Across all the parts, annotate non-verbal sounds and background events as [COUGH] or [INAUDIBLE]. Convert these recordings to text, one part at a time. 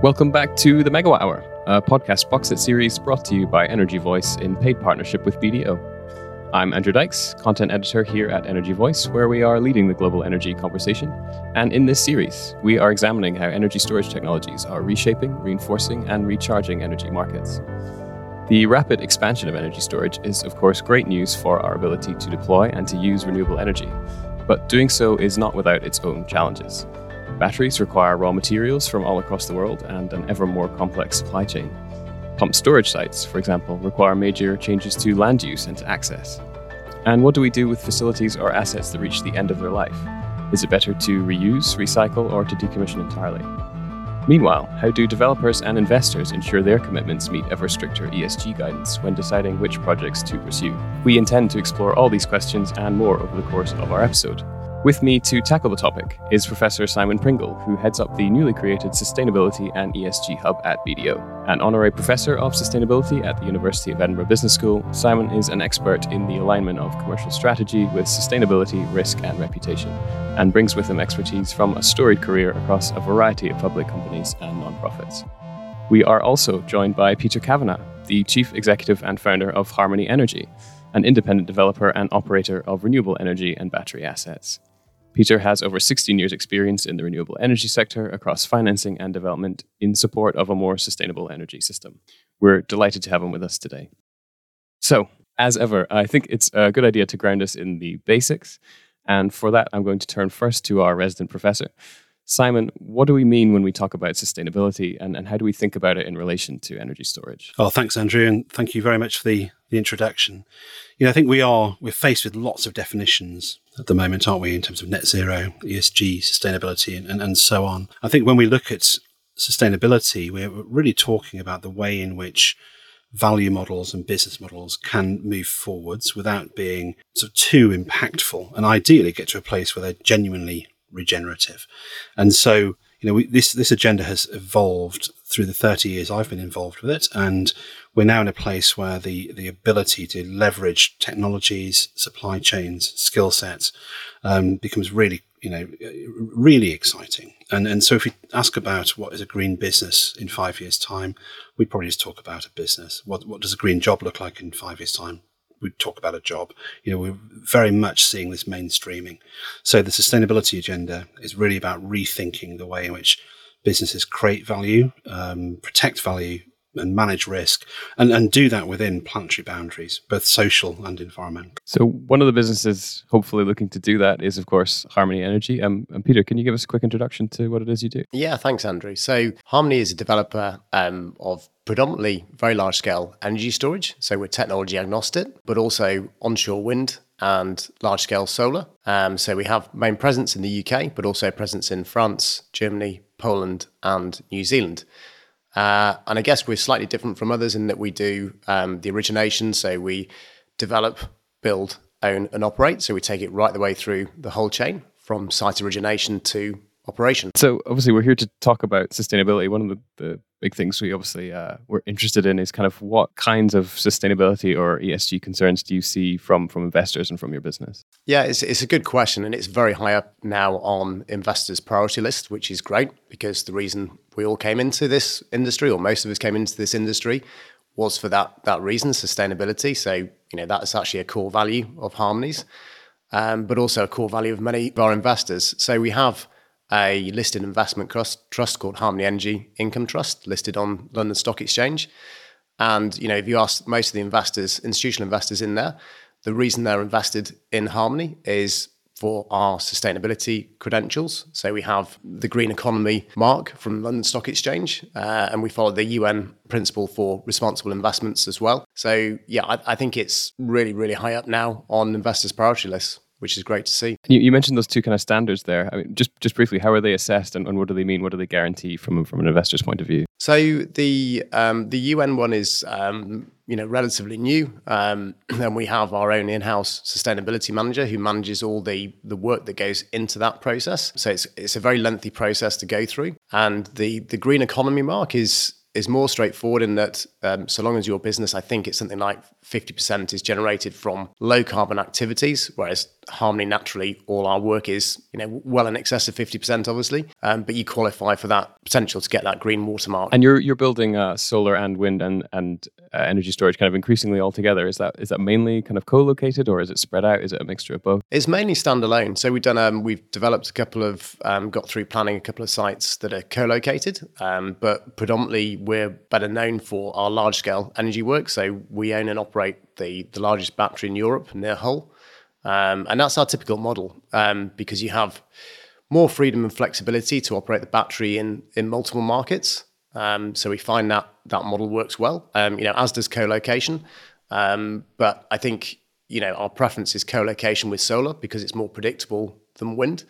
Welcome back to the Megawatt Hour, a podcast box set series brought to you by Energy Voice in paid partnership with BDO. I'm Andrew Dykes, content editor here at Energy Voice, where we are leading the global energy conversation. And in this series, we are examining how energy storage technologies are reshaping, reinforcing, and recharging energy markets. The rapid expansion of energy storage is, of course, great news for our ability to deploy and to use renewable energy. But doing so is not without its own challenges. Batteries require raw materials from all across the world and an ever more complex supply chain. Pump storage sites, for example, require major changes to land use and to access. And what do we do with facilities or assets that reach the end of their life? Is it better to reuse, recycle, or to decommission entirely? Meanwhile, how do developers and investors ensure their commitments meet ever stricter ESG guidance when deciding which projects to pursue? We intend to explore all these questions and more over the course of our episode. With me to tackle the topic is Professor Simon Pringle, who heads up the newly created Sustainability and ESG Hub at BDO. An honorary professor of sustainability at the University of Edinburgh Business School, Simon is an expert in the alignment of commercial strategy with sustainability, risk, and reputation, and brings with him expertise from a storied career across a variety of public companies and nonprofits. We are also joined by Peter Kavanagh, the Chief Executive and founder of Harmony Energy, an independent developer and operator of renewable energy and battery assets. Peter has over 16 years' experience in the renewable energy sector across financing and development in support of a more sustainable energy system. We're delighted to have him with us today. So, as ever, I think it's a good idea to ground us in the basics. And for that, I'm going to turn first to our resident professor. Simon, what do we mean when we talk about sustainability and, and how do we think about it in relation to energy storage? Oh, thanks, Andrew, and thank you very much for the, the introduction. You know, I think we are we're faced with lots of definitions at the moment, aren't we, in terms of net zero, ESG, sustainability, and, and, and so on. I think when we look at sustainability, we're really talking about the way in which value models and business models can move forwards without being sort of too impactful and ideally get to a place where they're genuinely regenerative. And so, you know, we, this this agenda has evolved through the 30 years I've been involved with it, and we're now in a place where the the ability to leverage technologies, supply chains, skill sets um, becomes really, you know, really exciting. And and so, if we ask about what is a green business in five years' time, we'd probably just talk about a business. What what does a green job look like in five years' time? We'd talk about a job. You know, we're very much seeing this mainstreaming. So the sustainability agenda is really about rethinking the way in which businesses create value, um, protect value, and manage risk and, and do that within planetary boundaries, both social and environmental. So, one of the businesses hopefully looking to do that is, of course, Harmony Energy. Um, and Peter, can you give us a quick introduction to what it is you do? Yeah, thanks, Andrew. So, Harmony is a developer um, of predominantly very large scale energy storage. So, we're technology agnostic, but also onshore wind and large scale solar. Um, so, we have main presence in the UK, but also presence in France, Germany, Poland, and New Zealand. Uh, and I guess we're slightly different from others in that we do um, the origination. So we develop, build, own, and operate. So we take it right the way through the whole chain from site origination to operation. So obviously, we're here to talk about sustainability. One of the, the big things we obviously uh, we're interested in is kind of what kinds of sustainability or ESG concerns do you see from from investors and from your business? Yeah, it's it's a good question, and it's very high up now on investors' priority list, which is great because the reason we all came into this industry, or most of us came into this industry, was for that that reason, sustainability. So you know that's actually a core value of Harmony's, um, but also a core value of many of our investors. So we have a listed investment trust, trust called Harmony Energy Income Trust, listed on London Stock Exchange. And you know, if you ask most of the investors, institutional investors in there, the reason they're invested in Harmony is for our sustainability credentials. So we have the green economy mark from London Stock Exchange, uh, and we follow the UN principle for responsible investments as well. So yeah, I, I think it's really, really high up now on investors' priority lists which is great to see. You, you, mentioned those two kind of standards there. I mean, just just briefly, how are they assessed, and, and, what do they mean? What do they guarantee from from an investor's point of view? So the um, the UN one is um, you know relatively new, um, [CLEARS THROAT] and we have our own in-house sustainability manager who manages all the the work that goes into that process. So it's it's a very lengthy process to go through, and the the green economy mark is is more straightforward in that um, so long as your business, I think it's something like 50% is generated from low carbon activities, whereas Harmony naturally, all our work is you know well in excess of fifty percent, obviously, um, but you qualify for that potential to get that green watermark. And you're you're building uh, solar and wind and and uh, energy storage kind of increasingly all together. Is that is that mainly kind of co-located or is it spread out? Is it a mixture of both? It's mainly standalone. So we've done um, we've developed a couple of um, got through planning a couple of sites that are co-located, um, but predominantly we're better known for our large scale energy work. So we own and operate the the largest battery in Europe near Hull. Um, and that's our typical model um, because you have more freedom and flexibility to operate the battery in, in multiple markets. Um, so we find that that model works well, um, you know, as does co-location. Um, but I think, you know, our preference is co-location with solar because it's more predictable than wind.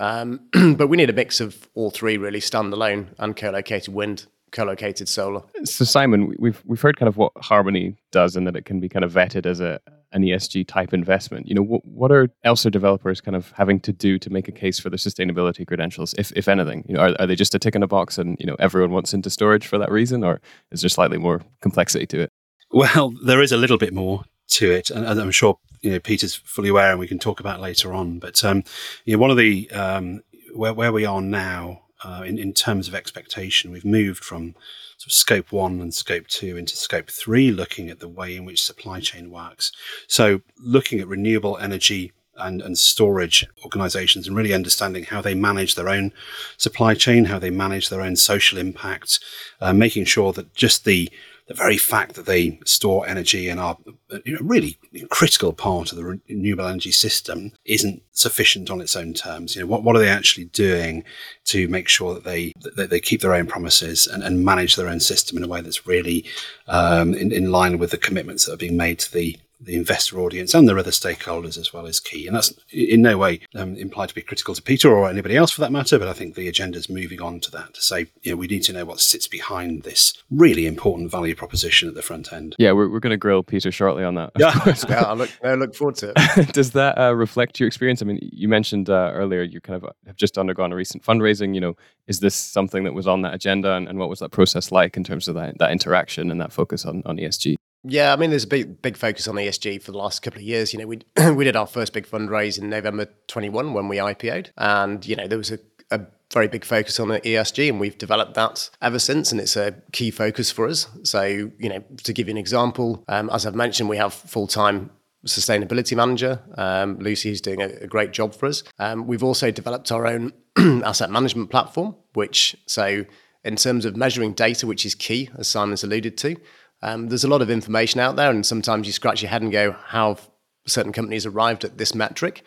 Um, [CLEARS THROAT] but we need a mix of all three really, standalone and co-located wind co-located solar. So Simon, we've we've heard kind of what Harmony does and that it can be kind of vetted as a an ESG type investment. You know, what, what are else are developers kind of having to do to make a case for their sustainability credentials, if if anything? You know, are, are they just a tick in a box and you know everyone wants into storage for that reason, or is there slightly more complexity to it? Well, there is a little bit more to it, and, I'm sure you know Peter's fully aware, and we can talk about later on. But um, you know, one of the um, where where we are now uh, in, in terms of expectation. We've moved from sort of scope one and scope two into scope three, looking at the way in which supply chain works. So, looking at renewable energy and, and storage organizations and really understanding how they manage their own supply chain, how they manage their own social impact, uh, making sure that just the the very fact that they store energy and are you know, really critical part of the renewable energy system isn't sufficient on its own terms. You know, what, what are they actually doing to make sure that they that they keep their own promises and, and manage their own system in a way that's really um, in, in line with the commitments that are being made to the the investor audience and their other stakeholders as well is key. And that's in no way um, implied to be critical to Peter or anybody else for that matter, but I think the agenda is moving on to that to say, you know, we need to know what sits behind this really important value proposition at the front end. Yeah, we're, we're going to grill Peter shortly on that. Yeah, [LAUGHS] yeah I look, I look forward to it. [LAUGHS] Does that uh, reflect your experience? I mean, you mentioned uh, earlier you kind of have just undergone a recent fundraising. You know, is this something that was on that agenda and, and what was that process like in terms of that, that interaction and that focus on, on ESG? Yeah, I mean, there's a big big focus on ESG for the last couple of years. You know, we [CLEARS THROAT] we did our first big fundraise in November 21 when we IPO'd, and you know there was a, a very big focus on the ESG, and we've developed that ever since, and it's a key focus for us. So, you know, to give you an example, um, as I've mentioned, we have full time sustainability manager, um, Lucy, who's doing a, a, great job for us. Um, we've also developed our own [CLEARS THROAT] asset management platform, which so in terms of measuring data, which is key, as Simon's alluded to. Um, there's a lot of information out there, and sometimes you scratch your head and go, how certain companies arrived at this metric?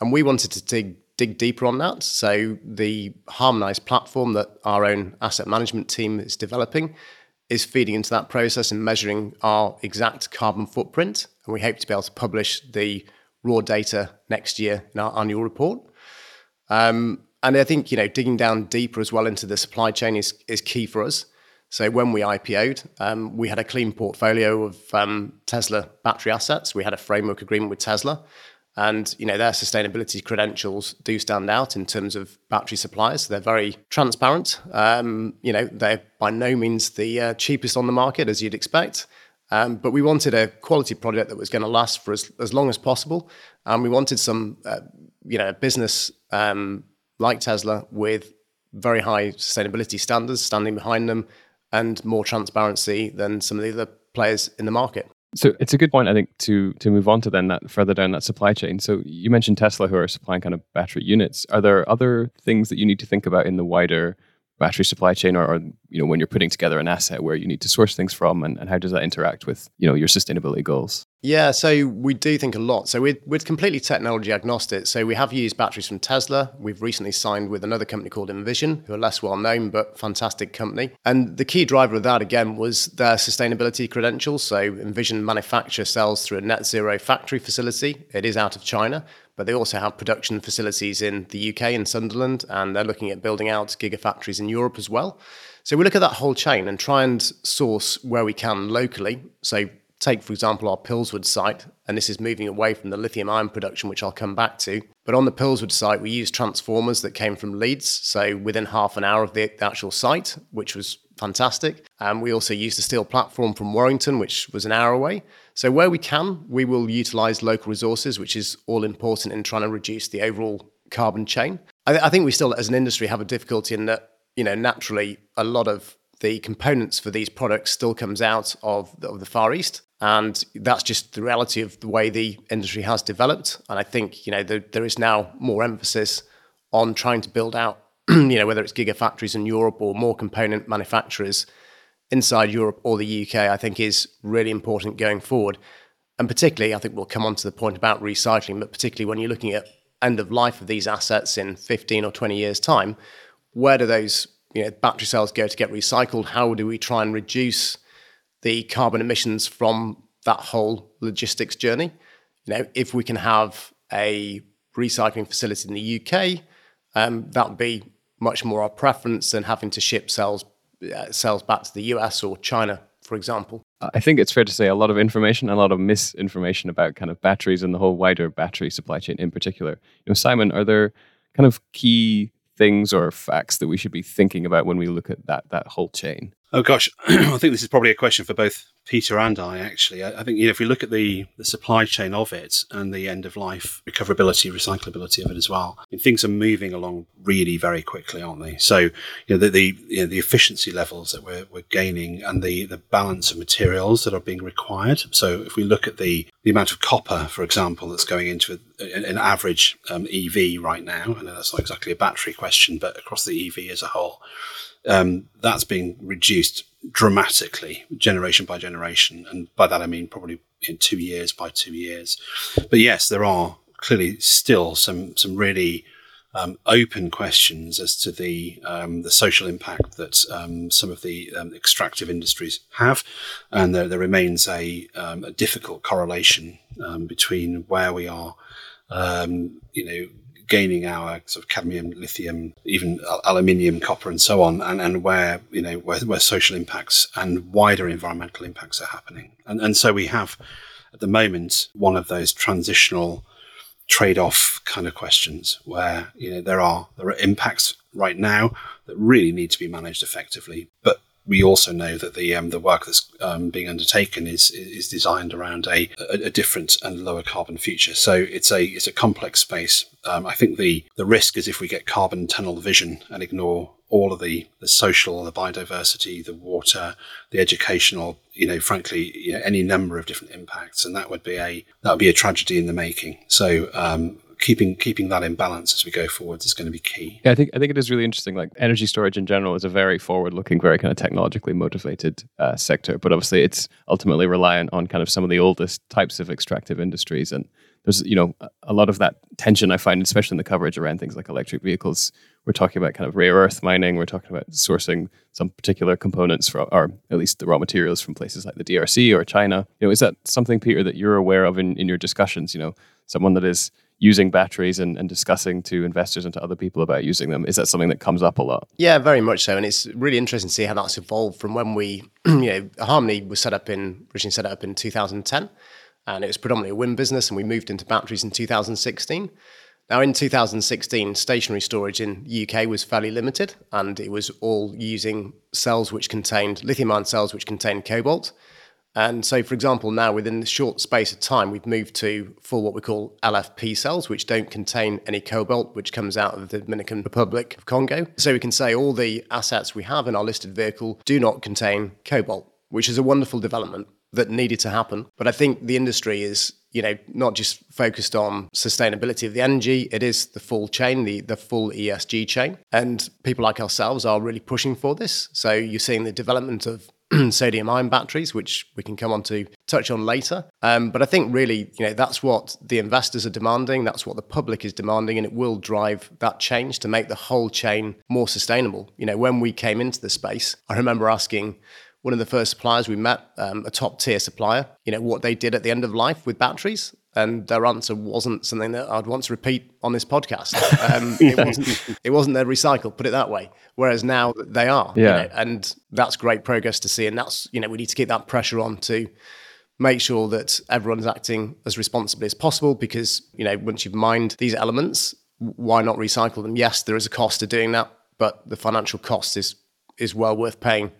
And we wanted to dig, dig deeper on that. So the harmonized platform that our own asset management team is developing is feeding into that process and measuring our exact carbon footprint. And we hope to be able to publish the raw data next year in our annual report. Um, and I think you know digging down deeper as well into the supply chain is is key for us. So when we IPO'd, um, we had a clean portfolio of um, Tesla battery assets. We had a framework agreement with Tesla, and you know their sustainability credentials do stand out in terms of battery suppliers. They're very transparent. Um, you know they're by no means the uh, cheapest on the market as you'd expect. Um, but we wanted a quality product that was going to last for as, as long as possible, and we wanted some, uh, you know, business um, like Tesla with very high sustainability standards standing behind them and more transparency than some of the other players in the market. So it's a good point, I think, to to move on to then that further down that supply chain. So you mentioned Tesla, who are supplying kind of battery units. Are there other things that you need to think about in the wider battery supply chain or, or, you know when you're putting together an asset where you need to source things from and, and how does that interact with you know your sustainability goals? Yeah so we do think a lot. So we're, we're completely technology agnostic. So we have used batteries from Tesla. We've recently signed with another company called Envision who are less well known but fantastic company. And the key driver of that again was their sustainability credentials. So Envision manufacture cells through a net zero factory facility. It is out of China but they also have production facilities in the UK in Sunderland, and they're looking at building out gigafactories in Europe as well. So we look at that whole chain and try and source where we can locally. So take, for example, our Pillswood site, and this is moving away from the lithium ion production, which I'll come back to. But on the Pillswood site, we used transformers that came from Leeds, so within half an hour of the, actual site, which was fantastic. And we also used a steel platform from Warrington, which was an hour away. So where we can, we will utilize local resources, which is all important in trying to reduce the overall carbon chain. I, I think we still, as an industry, have a difficulty in that, you know, naturally a lot of the components for these products still comes out of the, of the Far East. And that's just the reality of the way the industry has developed. And I think, you know, there, there is now more emphasis on trying to build out, [CLEARS THROAT] you know, whether it's gigafactories in Europe or more component manufacturers inside Europe or the UK, I think is really important going forward. And particularly, I think we'll come on to the point about recycling, but particularly when you're looking at end of life of these assets in 15 or 20 years' time, where do those you know, battery cells go to get recycled? How do we try and reduce the carbon emissions from that whole logistics journey? You know, if we can have a recycling facility in the UK, um, that would be much more our preference than having to ship cells uh, cells back to the US or China, for example. I think it's fair to say a lot of information, a lot of misinformation about kind of batteries and the whole wider battery supply chain in particular. You know, Simon, are there kind of key things or facts that we should be thinking about when we look at that that whole chain? Oh gosh, [CLEARS THROAT] I think this is probably a question for both Peter and I. Actually, I, I think you know if we look at the the supply chain of it and the end of life recoverability, recyclability of it as well, things are moving along really very quickly, aren't they? So you know the the, you know, the efficiency levels that we're, we're gaining and the the balance of materials that are being required. So if we look at the the amount of copper, for example, that's going into a, an average um, EV right now, I know that's not exactly a battery question, but across the EV as a whole um, that's being reduced dramatically, generation by generation, and by that I mean probably in two years by two years. But yes, there are clearly still some some really um, open questions as to the um, the social impact that um, some of the um, extractive industries have, and there, there remains a, um, a difficult correlation um, between where we are, you know, gaining our sort of cadmium, lithium, even aluminium, copper, and so on, and, and where you know where, where social impacts and wider environmental impacts are happening. And and so we have at the moment one of those transitional trade-off kind of questions where you know there are there are impacts right now that really need to be managed effectively, but we also know that the um, the work that's um, being undertaken is is designed around a, a, different and lower carbon future. So it's a it's a complex space. Um, I think the the risk is if we get carbon tunnel vision and ignore all of the the social, the biodiversity, the water, the educational, you know, frankly, you know, any number of different impacts, and that would be a that would be a tragedy in the making. So um, keeping keeping that in balance as we go forward is going to be key. Yeah, I think I think it is really interesting. Like energy storage in general is a very forward-looking, very kind of technologically motivated uh, sector, but obviously it's ultimately reliant on kind of some of the oldest types of extractive industries, and there's you know a lot of that tension I find, especially in the coverage around things like electric vehicles. We're talking about kind of rare earth mining. We're talking about sourcing some particular components from, or at least the raw materials from places like the DRC or China. You know, is that something, Peter, that you're aware of in, in your discussions? You know, someone that is using batteries and, and discussing to investors and to other people about using them? Is that something that comes up a lot? Yeah, very much so. And it's really interesting to see how that's evolved from when we, [CLEARS THROAT] you know, Harmony was set up in, originally set up in 2010, and it was predominantly a wind business, and we moved into batteries in 2016. Now, in 2016, stationary storage in UK was fairly limited, and it was all using cells which contained lithium ion cells which contained cobalt. And so, for example, now within the short space of time, we've moved to full what we call LFP cells, which don't contain any cobalt, which comes out of the Dominican Republic of Congo. So we can say all the assets we have in our listed vehicle do not contain cobalt, which is a wonderful development that needed to happen. But I think the industry is, you know, not just focused on sustainability of the energy, it is the full chain, the, the full ESG chain. And people like ourselves are really pushing for this. So you're seeing the development of [CLEARS THROAT] sodium ion batteries, which we can come on to touch on later. Um, but I think really, you know, that's what the investors are demanding. That's what the public is demanding, and it will drive that change to make the whole chain more sustainable. You know, when we came into the space, I remember asking one of the first suppliers we met, um, a top tier supplier, you know, what they did at the end of life with batteries. And their answer wasn't something that I'd want to repeat on this podcast. [LAUGHS] Um, it, wasn't, it wasn't their recycle, put it that way. Whereas now they are. Yeah. You know, and that's great progress to see. And that's, you know, we need to keep that pressure on to make sure that everyone's acting as responsibly as possible because, you know, once you've mined these elements, why not recycle them? Yes, there is a cost to doing that, but the financial cost is is well worth paying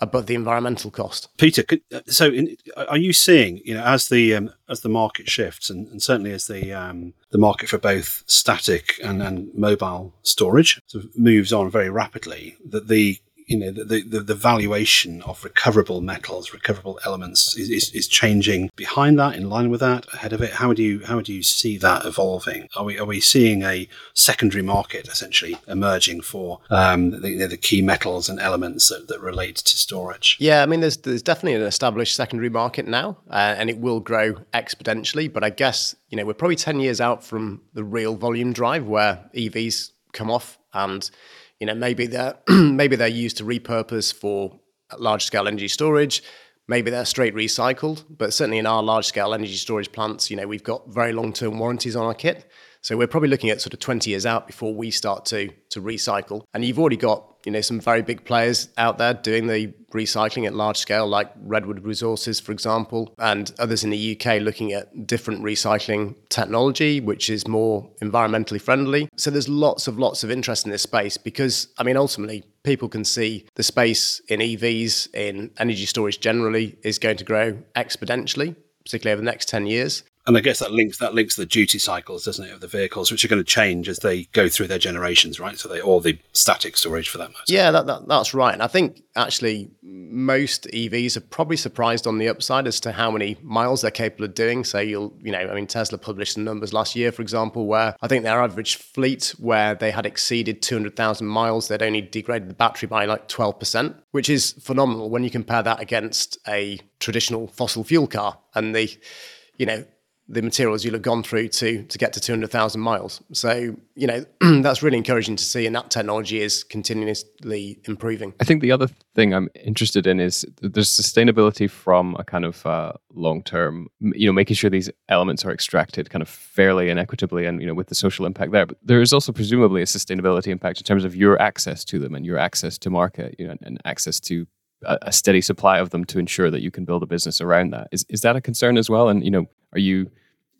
above the environmental cost. Peter, uh, so in, are you seeing, you know, as the um, as the market shifts, and, and certainly as the um, the market for both static and, and mobile storage sort of moves on very rapidly, that the you know the, the, the valuation of recoverable metals, recoverable elements is, is, is, changing behind that, in line with that, ahead of it. How do you how do you see that evolving? Are we are we seeing a secondary market essentially emerging for um, the, the key metals and elements that, that relate to storage? Yeah, I mean, there's there's definitely an established secondary market now, uh, and it will grow exponentially. But I guess you know we're probably ten years out from the real volume drive where EVs come off and you know, maybe they're [CLEARS THROAT] maybe they're used to repurpose for uh, large scale energy storage. Maybe they're straight recycled, but certainly in our large scale energy storage plants, you know, we've got very long term warranties on our kit. So we're probably looking at sort of 20 years out before we start to to recycle. And you've already got you know some very big players out there doing the recycling at large scale, like Redwood Resources, for example, and others in the UK looking at different recycling technology, which is more environmentally friendly. So there's lots of lots of interest in this space because I mean ultimately people can see the space in EVs, in energy storage generally, is going to grow exponentially particularly over the next 10 years and I guess that links that links the duty cycles, doesn't it, of the vehicles, which are going to change as they go through their generations, right? So they all the static storage for that matter. Yeah, that, that, that's right. And I think actually most EVs are probably surprised on the upside as to how many miles they're capable of doing. So you'll, you know, I mean, Tesla published some numbers last year, for example, where I think their average fleet, where they had exceeded 200,000 miles, they'd only degraded the battery by like 12%, which is phenomenal when you compare that against a traditional fossil fuel car and the you know the materials you'll have gone through to to get to 200,000 miles. So, you know, [CLEARS THROAT] that's really encouraging to see and that technology is continuously improving. I think the other thing I'm interested in is there's sustainability from a kind of uh, long-term, you know, making sure these elements are extracted kind of fairly and equitably and, you know, with the social impact there. But there is also presumably a sustainability impact in terms of your access to them and your access to market, you know, and, and access to a, steady supply of them to ensure that you can build a business around that. Is is that a concern as well? And you know, are you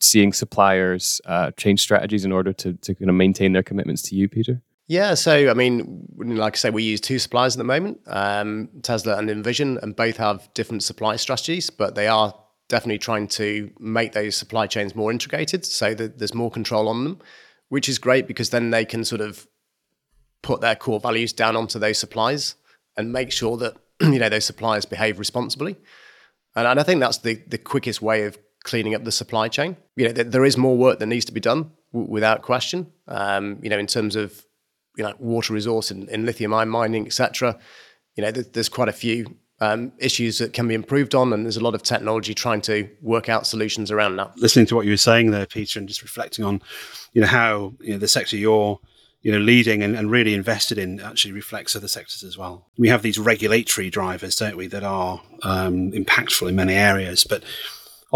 seeing suppliers uh, change strategies in order to to kind of maintain their commitments to you, Peter? Yeah, so I mean, like I say, we use two suppliers at the moment, um, Tesla and Envision, and both have different supply strategies, but they are definitely trying to make those supply chains more integrated so that there's more control on them, which is great because then they can sort of put their core values down onto those supplies and make sure that [CLEARS THROAT] you know those suppliers behave responsibly. And, and I think that's the the quickest way of cleaning up the supply chain. You know, th- there is more work that needs to be done w- without question. Um, you know, in terms of you know water resource and, and lithium ion mining, etc. You know, th- there's quite a few um, issues that can be improved on, and there's a lot of technology trying to work out solutions around that. Listening to what you were saying there, Peter, and just reflecting on, you know, how you know the sector you're you know, leading and, and really invested in actually reflects other sectors as well. We have these regulatory drivers, don't we, that are um, impactful in many areas, but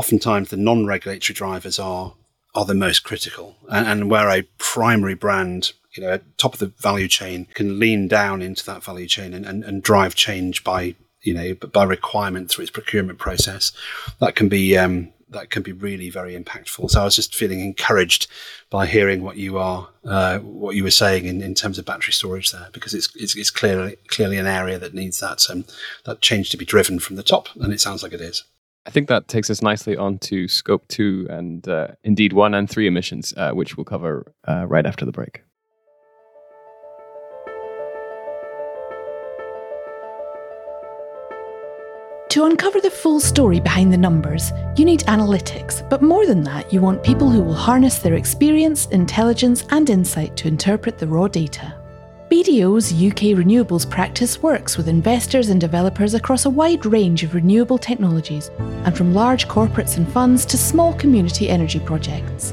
oftentimes the non-regulatory drivers are are the most critical, and, and where a primary brand you know, top of the value chain can lean down into that value chain and, and, and drive change by, you know, by requirement through its procurement process. That can be um, that can be really very impactful. So I was just feeling encouraged by hearing what you are uh, what you were saying in, in terms of battery storage there, because it's it's, it's clearly clearly an area that needs that um, that change to be driven from the top, and it sounds like it is. I think that takes us nicely on to scope two and uh, indeed one and three emissions, uh, which we'll cover uh, right after the break. To uncover the full story behind the numbers, you need analytics, but more than that, you want people who will harness their experience, intelligence, and insight to interpret the raw data. BDO's UK renewables practice works with investors and developers across a wide range of renewable technologies, and from large corporates and funds to small community energy projects.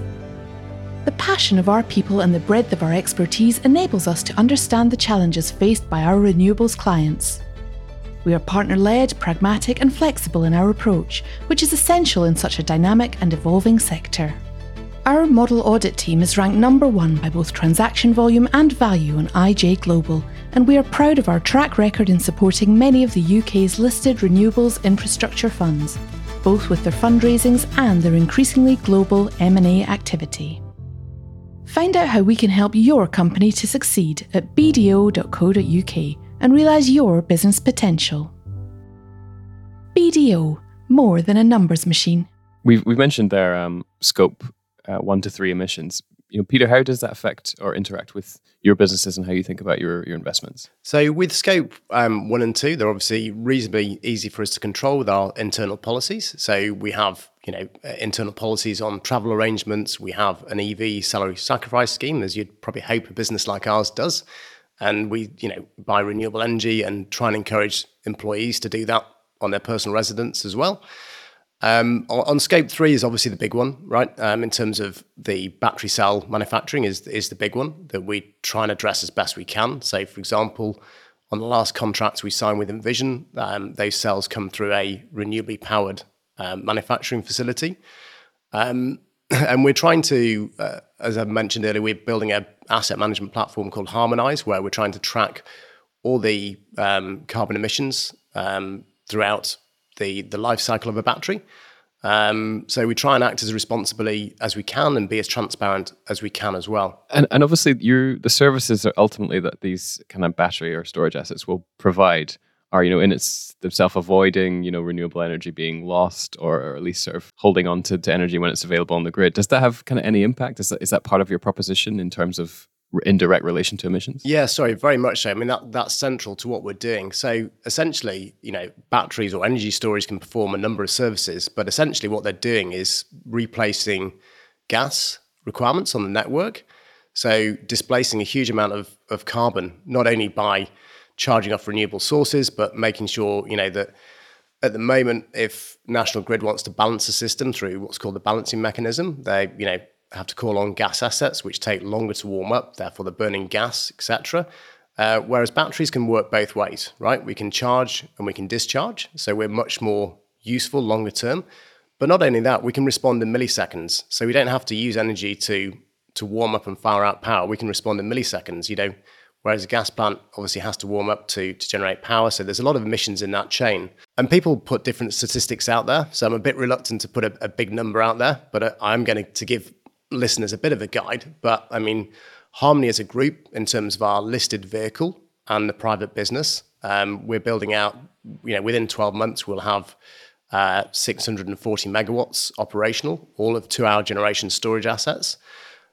The passion of our people and the breadth of our expertise enables us to understand the challenges faced by our renewables clients. We are partner led, pragmatic, and flexible in our approach, which is essential in such a dynamic and evolving sector. Our model audit team is ranked number one by both transaction volume and value on IJ Global, and we are proud of our track record in supporting many of the UK's listed renewables infrastructure funds. both with their fundraisings and their increasingly global M&A activity. Find out how we can help your company to succeed at bdo.co.uk and realise your business potential. BDO, more than a numbers machine. We've, we've mentioned their um, scope uh, one to three emissions. You know, Peter, how does that affect or interact with your businesses and how you think about your, your investments? So, with scope um, one and two, they're obviously reasonably easy for us to control with our internal policies. So, we have you know uh, internal policies on travel arrangements. We have an EV salary sacrifice scheme, as you'd probably hope a business like ours does, and we you know buy renewable energy and try and encourage employees to do that on their personal residence as well. Um, on, scope three is obviously the big one, right? Um, in terms of the battery cell manufacturing is is the big one that we try and address as best we can. So, for example, on the last contracts we signed with Envision, um, those cells come through a renewably powered um, manufacturing facility, um, [CLEARS THROAT] and we're trying to, uh, as I mentioned earlier, we're building a asset management platform called Harmonize, where we're trying to track all the um, carbon emissions throughout the the life cycle of a battery. Um, so we try and act as responsibly as we can and be as transparent as we can as well. And, and obviously, you the services are ultimately that these kind of battery or storage assets will provide are you know in its themselves avoiding you know renewable energy being lost or, or, at least sort of holding on to, to energy when it's available on the grid. Does that have kind of any impact? Is that is that part of your proposition in terms of in direct relation to emissions? Yeah, sorry, very much so. I mean, that, that's central to what we're doing. So essentially, you know, batteries or energy storage can perform a number of services, but essentially what they're doing is replacing gas requirements on the network. So displacing a huge amount of, of carbon, not only by charging off renewable sources, but making sure, you know, that at the moment, if National Grid wants to balance the system through what's called the balancing mechanism, they, you know, have to call on gas assets, which take longer to warm up, therefore they're burning gas, etc. Uh, whereas batteries can work both ways, right? We can charge and we can discharge, so we're much more useful longer term. But not only that, we can respond in milliseconds, so we don't have to use energy to to warm up and fire out power. We can respond in milliseconds. You know, whereas a gas plant obviously has to warm up to, to generate power. So there's a lot of emissions in that chain. And people put different statistics out there. So I'm a bit reluctant to put a, a big number out there, but uh, I'm going to give listeners a bit of a guide, but I mean, Harmony as a group, in terms of our listed vehicle and the private business, um, we're building out. You know, within 12 months, we'll have uh, 640 megawatts operational, all of two-hour generation storage assets,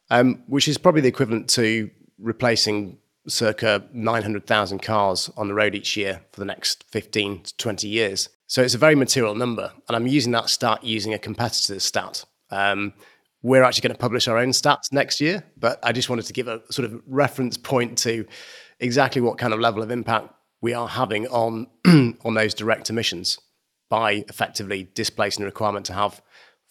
um, which is probably the equivalent to replacing circa 900,000 cars on the road each year for the next 15 to 20 years. So it's a very material number, and I'm using that stat using a competitor's stat. Um, we're actually going to publish our own stats next year, but I just wanted to give a sort of reference point to exactly what kind of level of impact we are having on [CLEARS THROAT] on those direct emissions by effectively displacing the requirement to have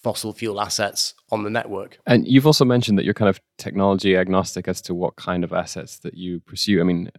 fossil fuel assets on the network. And you've also mentioned that you're kind of technology agnostic as to what kind of assets that you pursue. I mean,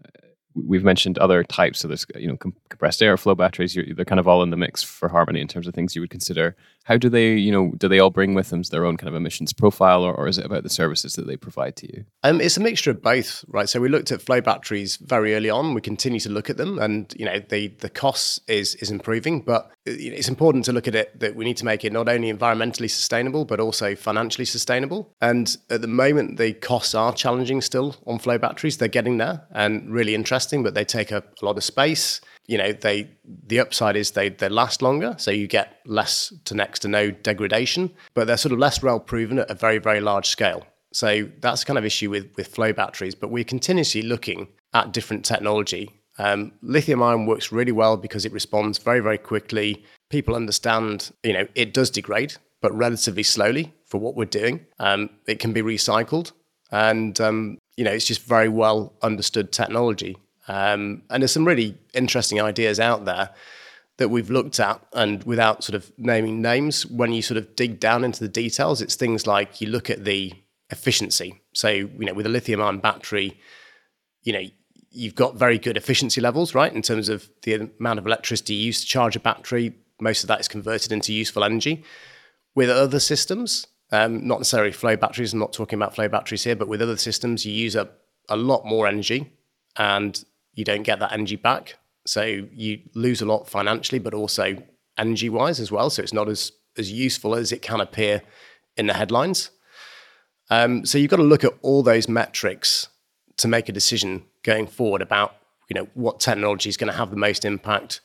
we've mentioned other types. So there's you know compressed air flow batteries. they're kind of all in the mix for Harmony in terms of things you would consider. How do they you know do they all bring with them their own kind of emissions profile, or, or is it about the services that they provide to you? Um, it's a mixture of both, right? So we looked at flow batteries very early on. We continue to look at them, and you know the the costs is is improving, but it's important to look at it that we need to make it not only environmentally sustainable but also financially sustainable. And at the moment, the costs are challenging still on flow batteries. They're getting there and really interesting, but they take up a lot of space. You know, they the upside is they they last longer, so you get less to next to no degradation, but they're sort of less well proven at a very very large scale. So that's kind of issue with with flow batteries. But we're continuously looking at different technology um, lithium ion works really well because it responds very, very quickly. People understand, you know, it does degrade, but relatively slowly for what we're doing. Um, it can be recycled, and um, you know, it's just very well understood technology. Um, and there's some really interesting ideas out there that we've looked at, and without sort of naming names, when you sort of dig down into the details, it's things like you look at the efficiency. So, you know, with a lithium ion battery, you know, you've got very good efficiency levels, right? In terms of the amount of electricity you use to charge a battery, most of that is converted into useful energy. With other systems, um, not necessarily flow batteries, I'm not talking about flow batteries here, but with other systems, you use up a lot more energy and you don't get that energy back. So you lose a lot financially, but also energy wise as well. So it's not as as useful as it can appear in the headlines. Um, so you've got to look at all those metrics to make a decision going forward about you know what technology is going to have the most impact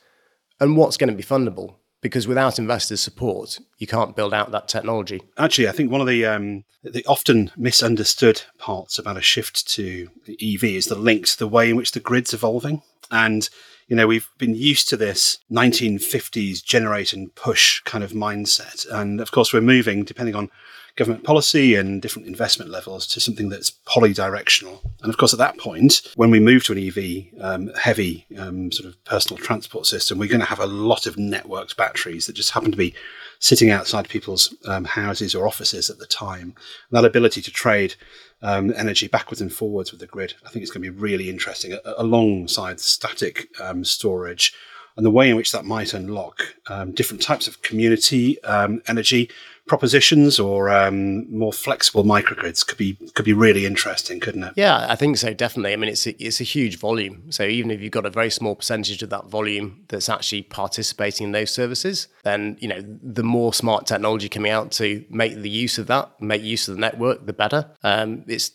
and what's going to be fundable because without investors' support, you can't build out that technology. Actually, I think one of the um, the often misunderstood parts about a shift to EV is the link to the way in which the grid's evolving. And you know, we've been used to this 1950s generate and push kind of mindset, and of course, we're moving depending on government policy and different investment levels to something that's polydirectional. And of course, at that point, when we move to an EV um, heavy um, sort of personal transport system, we're going to have a lot of networked batteries that just happen to be sitting outside people's um, houses or offices at the time. And that ability to trade um, energy backwards and forwards with the grid, I think it's going to be really interesting alongside static um, storage and the way in which that might unlock um, different types of community um, energy propositions or um, more flexible microgrids could be could be really interesting, couldn't it? Yeah, I think so. Definitely. I mean, it's a, it's a huge volume. So even if you've got a very small percentage of that volume that's actually participating in those services, then you know the more smart technology coming out to make the use of that, make use of the network, the better. Um, it's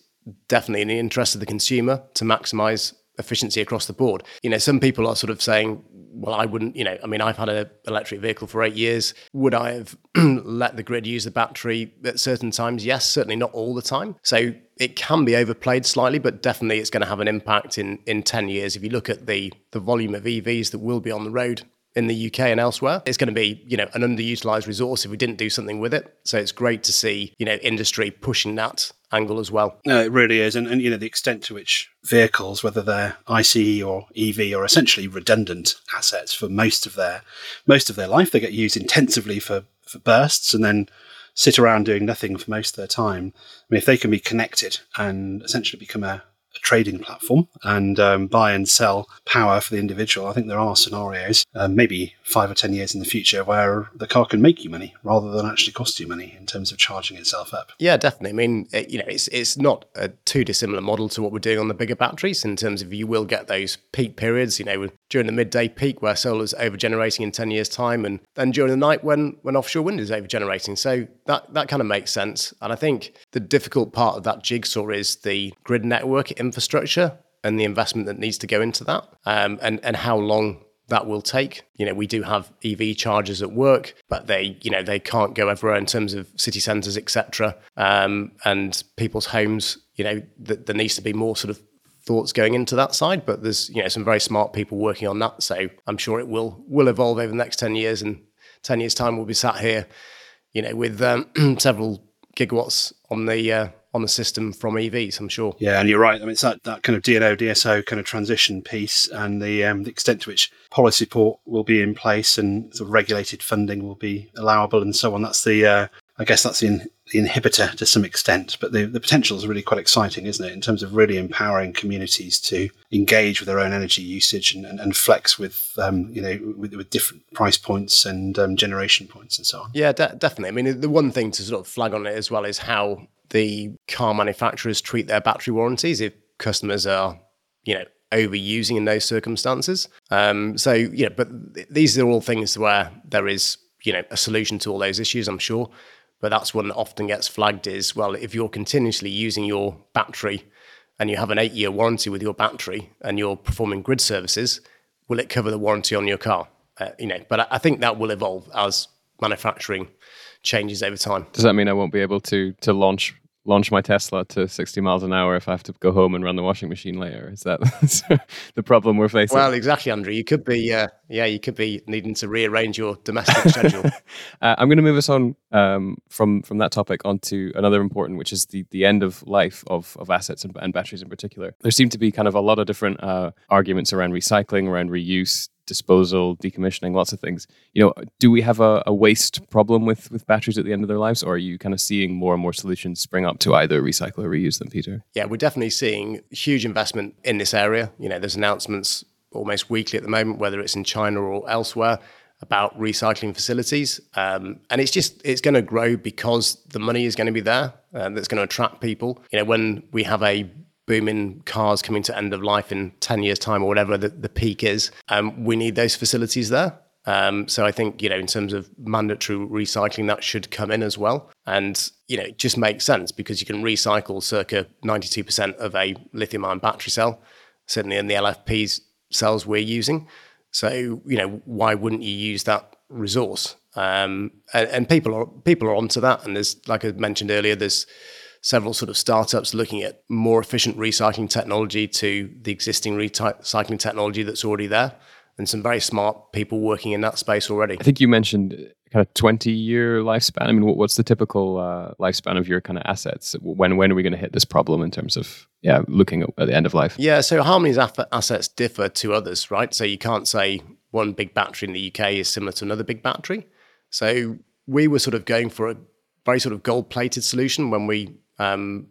definitely in the interest of the consumer to maximize efficiency across the board. You know, some people are sort of saying, well, I wouldn't, you know, I mean, I've had an electric vehicle for eight years. Would I have [CLEARS THROAT] let the grid use the battery at certain times? Yes, certainly not all the time. So it can be overplayed slightly, but definitely it's going to have an impact in, in 10 years. If you look at the, the volume of EVs that will be on the road in the UK and elsewhere. It's going to be, you know, an underutilized resource if we didn't do something with it. So it's great to see, you know, industry pushing that angle as well. No, it really is. And, and you know, the extent to which vehicles, whether they're ICE or EV, are essentially redundant assets for most of their most of their life. They get used intensively for, for bursts and then sit around doing nothing for most of their time. I mean, if they can be connected and essentially become a, a trading platform and um, buy and sell power for the individual. I think there are scenarios, um, maybe five or 10 years in the future, where the car can make you money rather than actually cost you money in terms of charging itself up. Yeah, definitely. I mean, it, you know, it's, it's not a too dissimilar model to what we're doing on the bigger batteries in terms of you will get those peak periods, you know, during the midday peak where solar is overgenerating in 10 years' time, and then during the night when, when offshore wind is overgenerating. So that, that kind of makes sense. And I think the difficult part of that jigsaw is the grid network infrastructure and the investment that needs to go into that, um, and and how long that will take. You know, we do have EV chargers at work, but they, you know, they can't go everywhere in terms of city centres, etc. Um, and people's homes. You know, th- there needs to be more sort of thoughts going into that side. But there's, you know, some very smart people working on that. So I'm sure it will will evolve over the next ten years. And ten years time, we'll be sat here, you know, with um, [CLEARS THROAT] several gigawatts on the uh, on the system from EVs, I'm sure. Yeah, and you're right. I mean, it's that, that kind of DNO, DSO kind of transition piece and the, um, the extent to which policy support will be in place and sort of regulated funding will be allowable and so on. That's the, uh, I guess that's the, in, the inhibitor to some extent, but the, the potential is really quite exciting, isn't it? In terms of really empowering communities to engage with their own energy usage and, and, and flex with, um, you know, with, with, different price points and um, generation points and so on. Yeah, de- definitely. I mean, the one thing to sort of flag on it as well is how the car manufacturers treat their battery warranties if customers are, you know, overusing in those circumstances. Um, so, yeah, but th- these are all things where there is, you know, a solution to all those issues, I'm sure. But that's one that often gets flagged is, well, if you're continuously using your battery and you have an eight year warranty with your battery and you're performing grid services, will it cover the warranty on your car? Uh, you know, but I, I think that will evolve as manufacturing changes over time. Does that mean I won't be able to to launch launch my Tesla to 60 miles an hour if I have to go home and run the washing machine later. Is that [LAUGHS] the problem we're facing? Well, exactly, Andrew. You could be, uh, yeah, you could be needing to rearrange your domestic schedule. [LAUGHS] Uh, I'm going to move us on um, from from that topic onto another important, which is the the end of life of of assets and, and batteries in particular. There seem to be kind of a lot of different uh, arguments around recycling, around reuse, disposal, decommissioning, lots of things. You know, do we have a, a, waste problem with with batteries at the end of their lives, or are you kind of seeing more and more solutions spring up to either recycle or reuse them, Peter? Yeah, we're definitely seeing huge investment in this area. You know, there's announcements almost weekly at the moment, whether it's in China or elsewhere, about recycling facilities, um, and it's just it's going to grow because the money is going to be there. Uh, that's going to attract people. You know, when we have a booming cars coming to end of life in 10 years time or whatever the, the peak is um, we need those facilities there Um, so I think you know, in terms of mandatory recycling, that should come in as well, and you know, it just makes sense because you can recycle circa ninety-two percent of a lithium-ion battery cell, certainly in the LFPs cells we're using. So you know, why wouldn't you use that resource? Um, and, and people are people are onto that, and there's like I mentioned earlier, there's several sort of startups looking at more efficient recycling technology to the existing recycling technology that's already there and some very smart people working in that space already. I think you mentioned kind of 20 year lifespan. I mean, what's the typical uh, lifespan of your kind of assets? When when are we going to hit this problem in terms of yeah looking at the end of life? Yeah, so Harmony's assets differ to others, right? So you can't say one big battery in the UK is similar to another big battery. So we were sort of going for a very sort of gold plated solution when we um,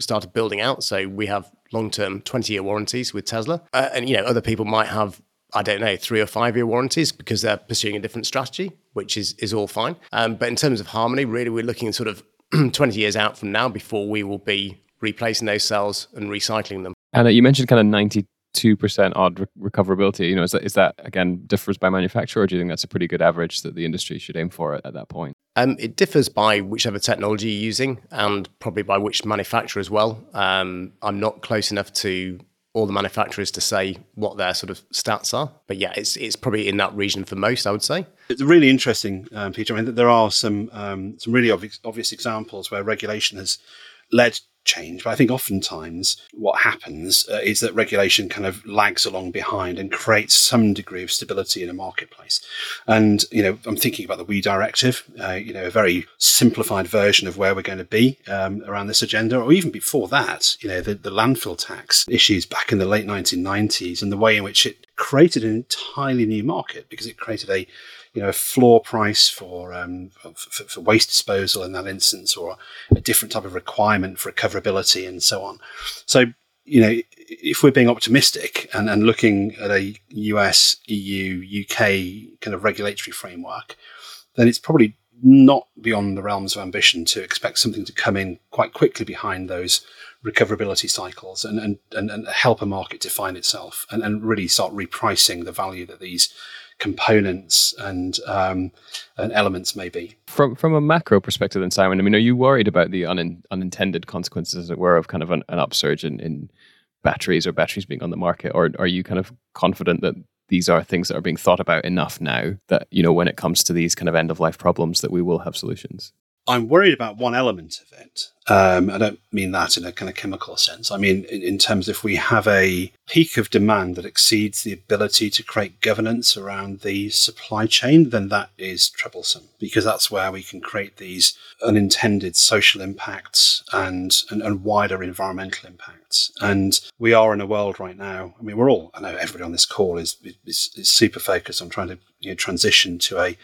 started building out. So we have long term 20 year warranties with Tesla. Uh, and, you know, other people might have, I don't know, three or five year warranties because they're pursuing a different strategy, which is, is all fine. Um, but in terms of Harmony, really, we're looking sort of [CLEARS THROAT] 20 years out from now before we will be replacing those cells and recycling them. And uh, you mentioned kind of 90 two percent odd re- recoverability. You know, is that is that again differs by manufacturer, or do you think that's a pretty good average that the industry should aim for at, at that point? Um, it differs by whichever technology you're using, and probably by which manufacturer as well. Um, I'm not close enough to all the manufacturers to say what their sort of stats are, but yeah, it's it's probably in that region for most, I would say. It's really interesting, um, Peter. I mean, there are some um, some really obvious, obvious examples where regulation has led change. But I think oftentimes what happens uh, is that regulation kind of lags along behind and creates some degree of stability in a marketplace. And, you know, I'm thinking about the WEEE Directive, uh, you know, a very simplified version of where we're going to be um, around this agenda, or even before that, you know, the, the landfill tax issues back in the late 1990s and the way in which it created an entirely new market because it created a you know, a floor price for, um, for, for waste disposal in that instance, or a different type of requirement for recoverability and so on. So, you know, if we're being optimistic and, and looking at a US, EU, UK kind of regulatory framework, then it's probably not beyond the realms of ambition to expect something to come in quite quickly behind those recoverability cycles and, and, and, and help a market define itself and, and really start repricing the value that these components and um, and elements maybe. From from a macro perspective, then Simon, I mean, are you worried about the un, unintended consequences, as it were, of kind of an, an upsurge in, in batteries or batteries being on the market, or are you kind of confident that these are things that are being thought about enough now that you know when it comes to these kind of end of life problems that we will have solutions? I'm worried about one element of it. Um, I don't mean that in a kind of chemical sense. I mean, in, in, terms if we have a peak of demand that exceeds the ability to create governance around the supply chain, then that is troublesome because that's where we can create these unintended social impacts and, and, and wider environmental impacts. And we are in a world right now. I mean, we're all, I know everybody on this call is, is, is super focused on trying to you know, transition to a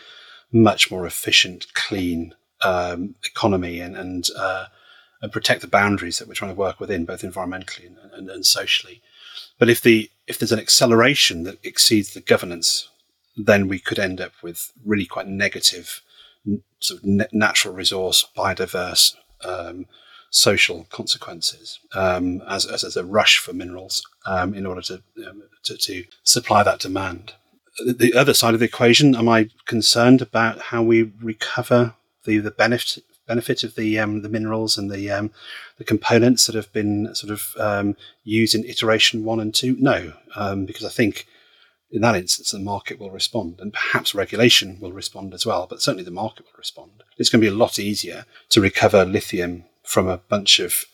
much more efficient, clean, um, economy and and, uh, and protect the boundaries that we're trying to work within, both environmentally and, and, and, socially. But if the if there's an acceleration that exceeds the governance, then we could end up with really quite negative sort of natural resource, biodiverse, um, social consequences um, as, as, as, a rush for minerals um, in order to, um, to, to supply that demand. The other side of the equation, am I concerned about how we recover the the benefit benefit of the um, the minerals and the um, the components that have been sort of um, used in iteration one and two? No, um, because I think in that instance the market will respond, and perhaps regulation will respond as well. But certainly the market will respond. It's going to be a lot easier to recover lithium from a bunch of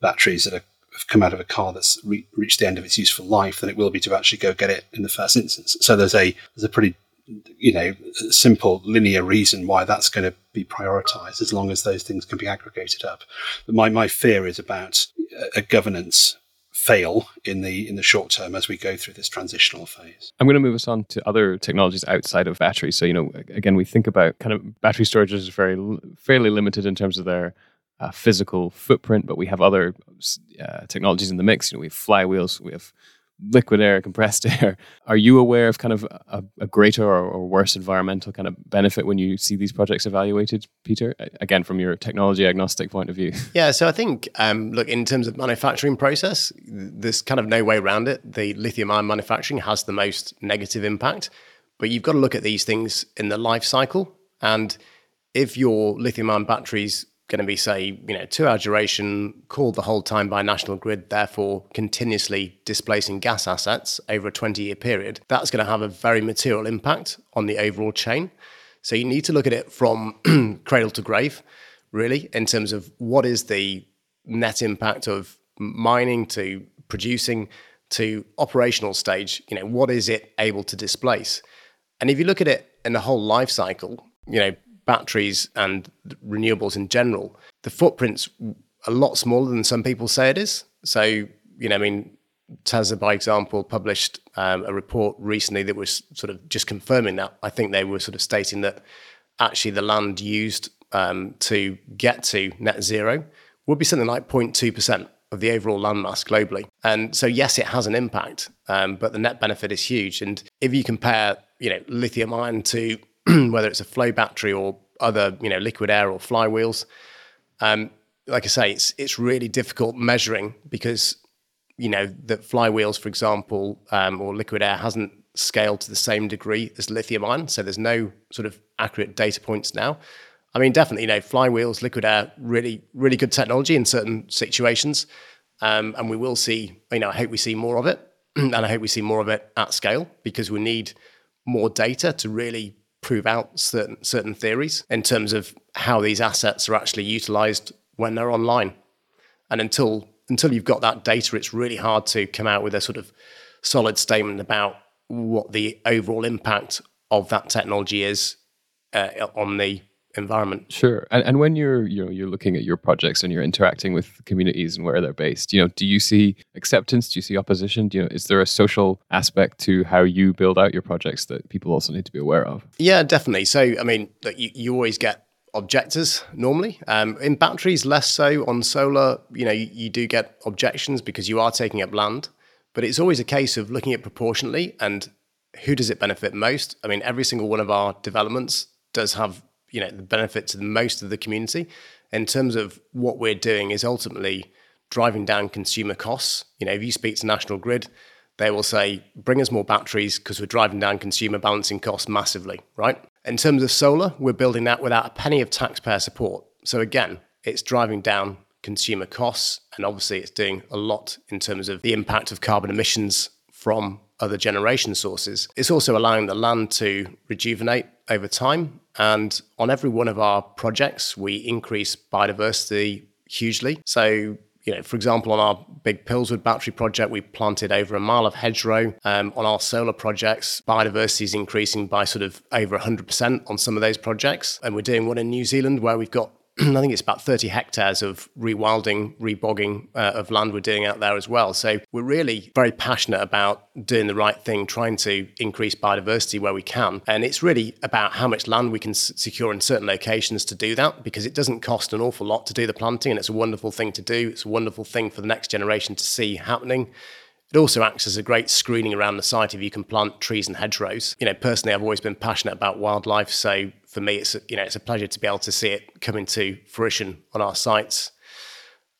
batteries that are, have come out of a car that's re- reached the end of its useful life than it will be to actually go get it in the first instance. So there's a there's a pretty you know, simple linear reason why that's going to be prioritized as long as those things can be aggregated up. But my, my fear is about a governance fail in the in the short term as we go through this transitional phase. I'm going to move us on to other technologies outside of batteries. So you know, again, we think about kind of battery storage is very fairly limited in terms of their uh, physical footprint, but we have other uh, technologies in the mix. You know, we have flywheels, we have liquid air, [LAUGHS] compressed air. Are you aware of kind of a, a greater or, or, worse environmental kind of benefit when you see these projects evaluated, Peter? Again, from your technology agnostic point of view. [LAUGHS] Yeah, so I think, um, look, in terms of manufacturing process, there's kind of no way around it. The lithium ion manufacturing has the most negative impact. But you've got to look at these things in the life cycle. And if your lithium ion batteries going to be, say, you know, two hour duration, called the whole time by National Grid, therefore continuously displacing gas assets over a 20 year period, that's going to have a very material impact on the overall chain. So you need to look at it from [CLEARS THROAT] cradle to grave, really, in terms of what is the net impact of mining to producing to operational stage. You know, what is it able to displace? And if you look at it in the whole life cycle, you know, batteries and renewables in general, the footprint's a lot smaller than some people say it is. So, you know, I mean, Tesla, by example, published um, a report recently that was sort of just confirming that. I think they were sort of stating that actually the land used um, to get to net zero would be something like 0.2% of the overall landmass globally. And so, yes, it has an impact, um, but the net benefit is huge. And if you compare, you know, lithium ion to [CLEARS THROAT] whether it's a flow battery or other, you know, liquid air or flywheels. Um, like I say, it's it's really difficult measuring because you know that flywheels, for example, um, or liquid air hasn't scaled to the same degree as lithium ion, so there's no sort of accurate data points now. I mean, definitely, you know, flywheels, liquid air, really, really good technology in certain situations, um, and we will see. You know, I hope we see more of it, [CLEARS THROAT] and I hope we see more of it at scale because we need more data to really prove out certain certain theories in terms of how these assets are actually utilized when they're online. And until until you've got that data, it's really hard to come out with a sort of solid statement about what the overall impact of that technology is uh, on the environment. Sure. And, and when you're you know you're looking at your projects and you're interacting with communities and where they're based, you know, do you see acceptance? Do you see opposition? Do you know, is there a social aspect to how you build out your projects that people also need to be aware of? Yeah, definitely. So I mean, you, you always get objectors normally. Um, in batteries, less so. On solar, you know, you, you do get objections because you are taking up land. But it's always a case of looking at proportionally and who does it benefit most. I mean, every single one of our developments does have you know the benefit to the most of the community in terms of what we're doing is ultimately driving down consumer costs you know if you speak to national grid they will say bring us more batteries because we're driving down consumer balancing costs massively right in terms of solar we're building that without a penny of taxpayer support so again it's driving down consumer costs and obviously it's doing a lot in terms of the impact of carbon emissions from other generation sources. It's also allowing the land to rejuvenate over time. And on every one of our projects, we increase biodiversity hugely. So, you know, for example, on our big Pillswood battery project, we planted over a mile of hedgerow. Um, on our solar projects, biodiversity is increasing by sort of over 100% on some of those projects. And we're doing one in New Zealand where we've got [CLEARS THROAT] I think it's about 30 hectares of rewilding, rebogging uh, of land we're doing out there as well. So we're really very passionate about doing the right thing, trying to increase biodiversity where we can. And it's really about how much land we can s- secure in certain locations to do that because it doesn't cost an awful lot to do the planting and it's a wonderful thing to do. It's a wonderful thing for the next generation to see happening. It also acts as a great screening around the site if you can plant trees and hedgerows. You know, personally, I've always been passionate about wildlife, so for me, it's you know it's a pleasure to be able to see it come into fruition on our sites.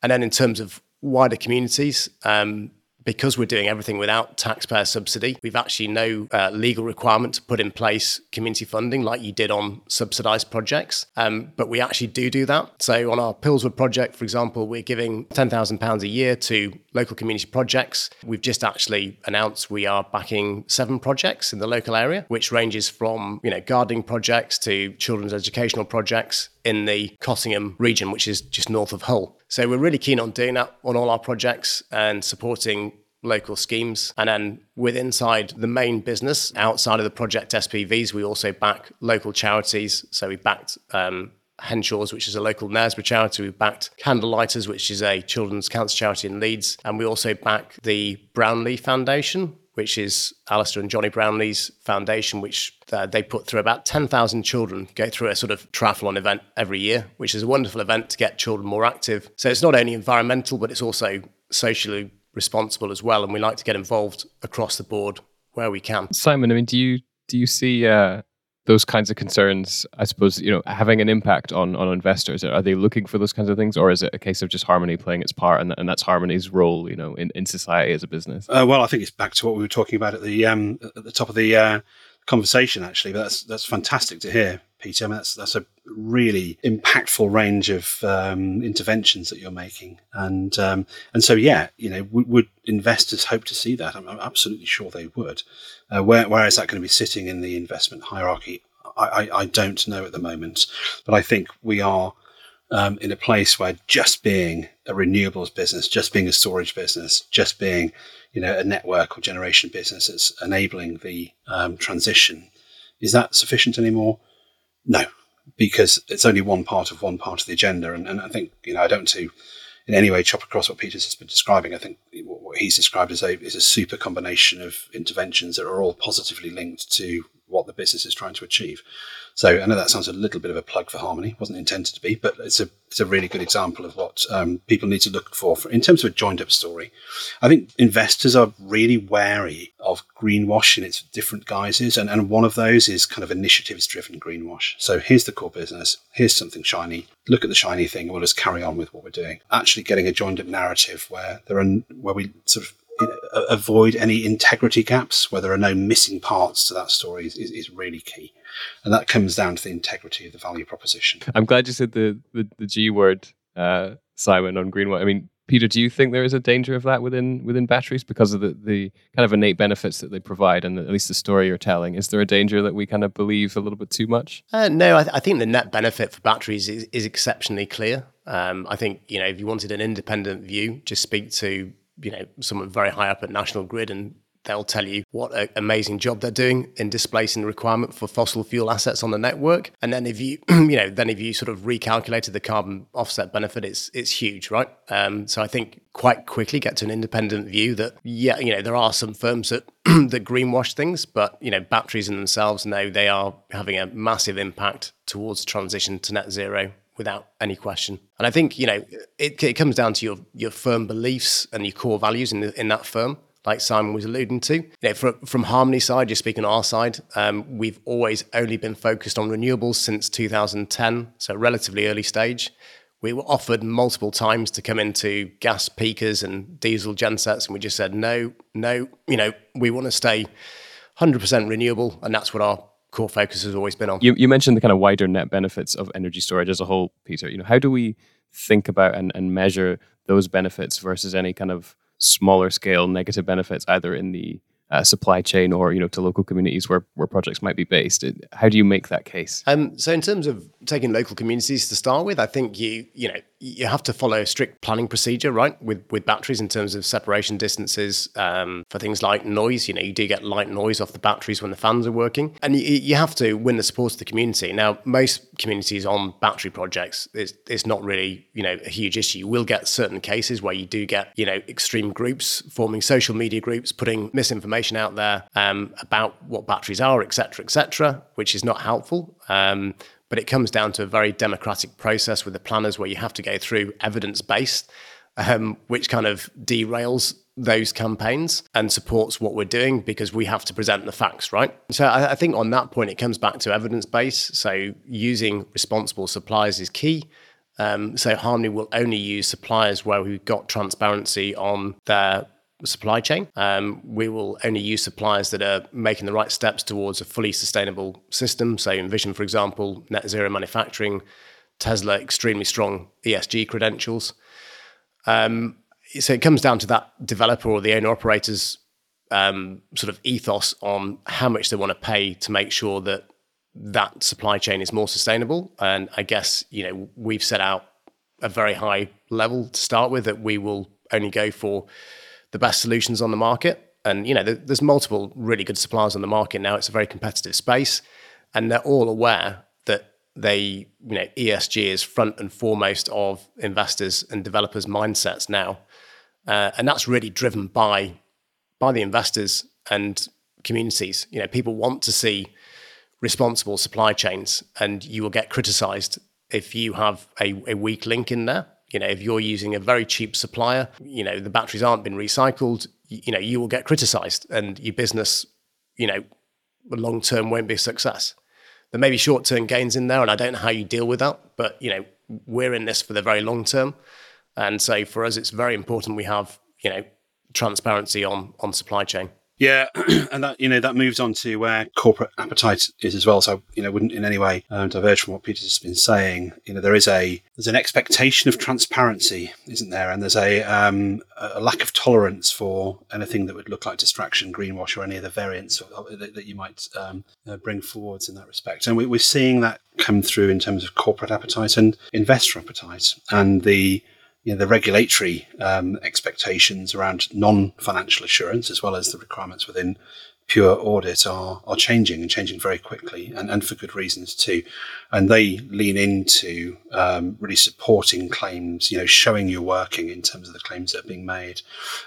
And then in terms of wider communities, um, because we're doing everything without taxpayer subsidy, we've actually no uh, legal requirement to put in place community funding like you did on subsidized projects. Um, but we actually do do that. So on our Pillswood project, for example, we're giving £10,000 a year to local community projects. We've just actually announced we are backing seven projects in the local area, which ranges from, you know, gardening projects to children's educational projects in the Cottingham region, which is just north of Hull. So we're really keen on doing that on all our projects and supporting local schemes. And then with inside the main business, outside of the project SPVs, we also back local charities. So we backed um, Henshaws, which is a local Knaresborough charity. We backed Candlelighters, which is a children's cancer charity in Leeds. And we also back the Brownlee Foundation, which is Alistair and Johnny Brownlee's foundation, which uh, they put through about 10,000 children go through a sort of triathlon event every year, which is a wonderful event to get children more active. So it's not only environmental, but it's also socially responsible as well. And we like to get involved across the board where we can. Simon, I mean, do you do you see uh, those kinds of concerns, I suppose, you know, having an impact on on investors? Are they looking for those kinds of things, or is it a case of just Harmony playing its part, and, and that's Harmony's role, you know, in, in society as a business? Uh, well, I think it's back to what we were talking about at the um, at the top of the uh, conversation actually, but that's that's fantastic to hear, Peter. I mean, that's that's a really impactful range of um, interventions that you're making, and um, and so yeah, you know, w- would investors hope to see that? I'm, I'm absolutely sure they would. Uh, where where is that going to be sitting in the investment hierarchy? I, I, I don't know at the moment, but I think we are um, in a place where just being a renewables business, just being a storage business, just being you know a network or generation business that's enabling the um, transition, is that sufficient anymore? No, because it's only one part of one part of the agenda, and, and I think you know I don't to in any way chop across what Peter's has been describing. I think what he's described as a is a super combination of interventions that are all positively linked to what the business is trying to achieve. So I know that sounds a little bit of a plug for Harmony. Wasn't intended to be, but it's a it's a really good example of what um, people need to look for, for in terms of a joined up story. I think investors are really wary of greenwash in its different guises, and, and one of those is kind of initiatives driven greenwash. So here's the core business, here's something shiny. Look at the shiny thing, and we'll just carry on with what we're doing. Actually, getting a joined up narrative where there are where we sort of avoid any integrity gaps, where there are no missing parts to that story, is, is, is, really key. And that comes down to the integrity of the value proposition. I'm glad you said the, the, the G word, uh, Simon, on Greenwash. I mean, Peter, do you think there is a danger of that within within batteries because of the, the kind of innate benefits that they provide and the, at least the story you're telling? Is there a danger that we kind of believe a little bit too much? Uh, no, I, th- I, think the net benefit for batteries is, is exceptionally clear. Um, I think you know if you wanted an independent view, just speak to you know someone very high up at National Grid and they'll tell you what an amazing job they're doing in displacing the requirement for fossil fuel assets on the network. And then if you, [CLEARS THROAT] you know, then if you sort of recalculated the carbon offset benefit, it's it's huge, right? Um, so I think quite quickly get to an independent view that yeah, you know, there are some firms that [CLEARS THROAT] that greenwash things, but you know, batteries in themselves know they are having a massive impact towards transition to net zero without any question. And I think you know it, it comes down to your your firm beliefs and your core values in the, in that firm. Like Simon was alluding to, you know, from, Harmony side, just speaking on our side, um, we've always only been focused on renewables since 2010, so relatively early stage. We were offered multiple times to come into gas peakers and diesel gensets, and we just said no, no. You know, we want to stay 100% renewable, and that's what our core focus has always been on. You, you mentioned the kind of wider net benefits of energy storage as a whole, Peter. You know, how do we think about and, and measure those benefits versus any kind of smaller scale negative benefits, either in the uh, supply chain or you know to local communities where, where projects might be based how do you make that case um, so in terms of taking local communities to start with i think you you know you have to follow a strict planning procedure right with with batteries in terms of separation distances um, for things like noise you know you do get light noise off the batteries when the fans are working and you, you have to win the support of the community now most communities on battery projects it's, it's not really you know a huge issue you will get certain cases where you do get you know extreme groups forming social media groups putting misinformation out there um, about what batteries are, etc., etc., which is not helpful. Um, but it comes down to a very democratic process with the planners where you have to go through evidence based, um, which kind of derails those campaigns and supports what we're doing because we have to present the facts, right? So I, I think on that point, it comes back to evidence base. So using responsible suppliers is key. Um, so Harmony will only use suppliers where we've got transparency on their supply chain. Um, we will only use suppliers that are making the right steps towards a fully sustainable system. So, Envision, for example, net zero manufacturing, Tesla, extremely strong ESG credentials. Um, so, it comes down to that developer or the owner operator's um, sort of ethos on how much they want to pay to make sure that that supply chain is more sustainable. And I guess, you know, we've set out a very high level to start with that we will only go for the best solutions on the market. And you know, there's multiple really good suppliers on the market now. It's a very competitive space, and they're all aware that they, you know, ESG is front and foremost of investors and developers' mindsets now, uh, and that's really driven by by the investors and communities. You know, people want to see responsible supply chains, and you will get criticised if you have a, a weak link in there. You know, if you're using a very cheap supplier, you know, the batteries aren't been recycled, you, you know, you will get criticized and your business, you know, long term won't be a success. There may be short term gains in there, and I don't know how you deal with that, but, you know, we're in this for the very long term. And so for us, it's very important we have, you know, transparency on, on supply chain. Yeah, [CLEARS THROAT] and that you know that moves on to where corporate appetite is as well. So you know, wouldn't in any way um, diverge from what Peter's been saying. You know, there is a there's an expectation of transparency, isn't there? And there's a um, a lack of tolerance for anything that would look like distraction, greenwash, or any of the variants that, that you might um, uh, bring forwards in that respect. And we, we're seeing that come through in terms of corporate appetite and investor appetite, and the you know, the regulatory um, expectations around non-financial assurance, as well as the requirements within pure audit, are are changing and changing very quickly, and, and for good reasons too. And they lean into um, really supporting claims, you know, showing you're working in terms of the claims that are being made,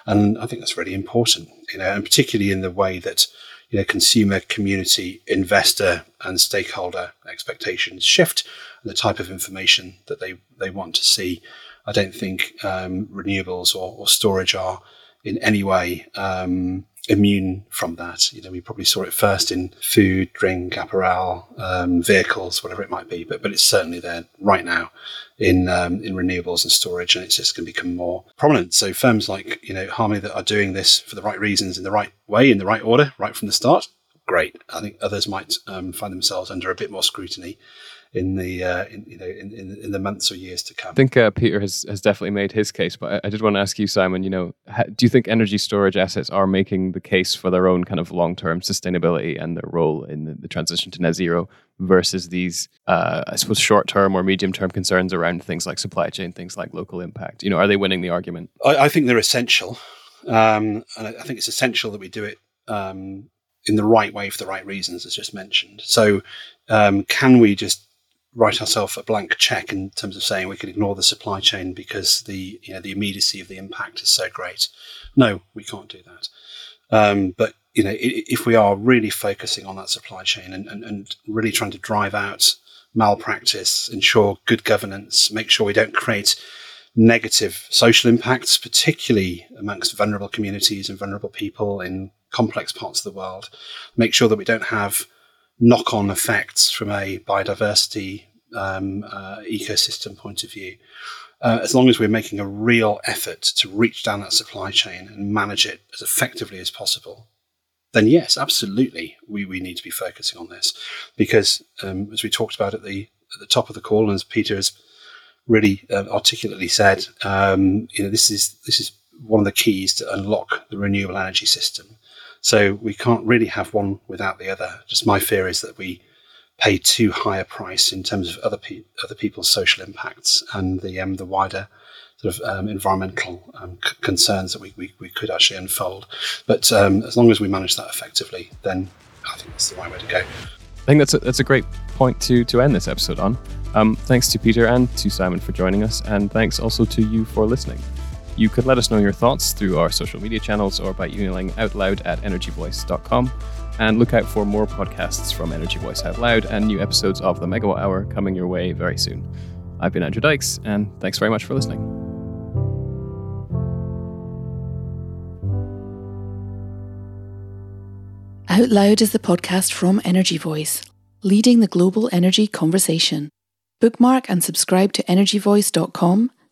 and I think that's really important, you know, and particularly in the way that you know consumer, community, investor, and stakeholder expectations shift, and the type of information that they they want to see I don't think um, renewables or, or, storage are in any way um, immune from that. You know, we probably saw it first in food, drink, apparel, um, vehicles, whatever it might be, but but it's certainly there right now in um, in renewables and storage, and it's just going to become more prominent. So firms like you know Harmony that are doing this for the right reasons, in the right way, in the right order, right from the start. Great. I think others might um, find themselves under a bit more scrutiny in the uh, in, you know in, in, in, the months or years to come. I think uh, Peter has, has definitely made his case, but I, I did want to ask you, Simon. You know, ha, do you think energy storage assets are making the case for their own kind of long term sustainability and their role in the, the, transition to net zero versus these, uh, I suppose, short term or medium term concerns around things like supply chain, things like local impact? You know, are they winning the argument? I, I think they're essential, um, and I think it's essential that we do it. Um, in the right way for the right reasons, as just mentioned. So, um, can we just write ourselves a blank check in terms of saying we can ignore the supply chain because the you know the immediacy of the impact is so great. No, we can't do that. Um, but you know, if we are really focusing on that supply chain and, and, and really trying to drive out malpractice, ensure good governance, make sure we don't create negative social impacts, particularly amongst vulnerable communities and vulnerable people in complex parts of the world, make sure that we don't have knock on effects from a biodiversity um, uh, ecosystem point of view. Uh, as long as we're making a real effort to reach down that supply chain and manage it as effectively as possible, then yes, absolutely, we, we need to be focusing on this because, um, as we talked about at the at the top of the call, and as Peter has really uh, articulately said, um, you know, this is this is one of the keys to unlock the renewable energy system. So we can't really have one without the other. Just my fear is that we pay too high a price in terms of other pe- other people's social impacts and the um, the wider sort of um, environmental um, c- concerns that we, we, we, could actually unfold. But um, as long as we manage that effectively, then I think that's the right way to go. I think that's a, that's a great point to to end this episode on. Um, thanks to Peter and to Simon for joining us, and thanks also to you for listening. You could let us know your thoughts through our social media channels or by emailing outloud at energyvoice.com. And look out for more podcasts from Energy Voice Out Loud and new episodes of the Megawatt Hour coming your way very soon. I've been Andrew Dykes, and thanks very much for listening. Out Loud is the podcast from Energy Voice, leading the global energy conversation. Bookmark and subscribe to energyvoice.com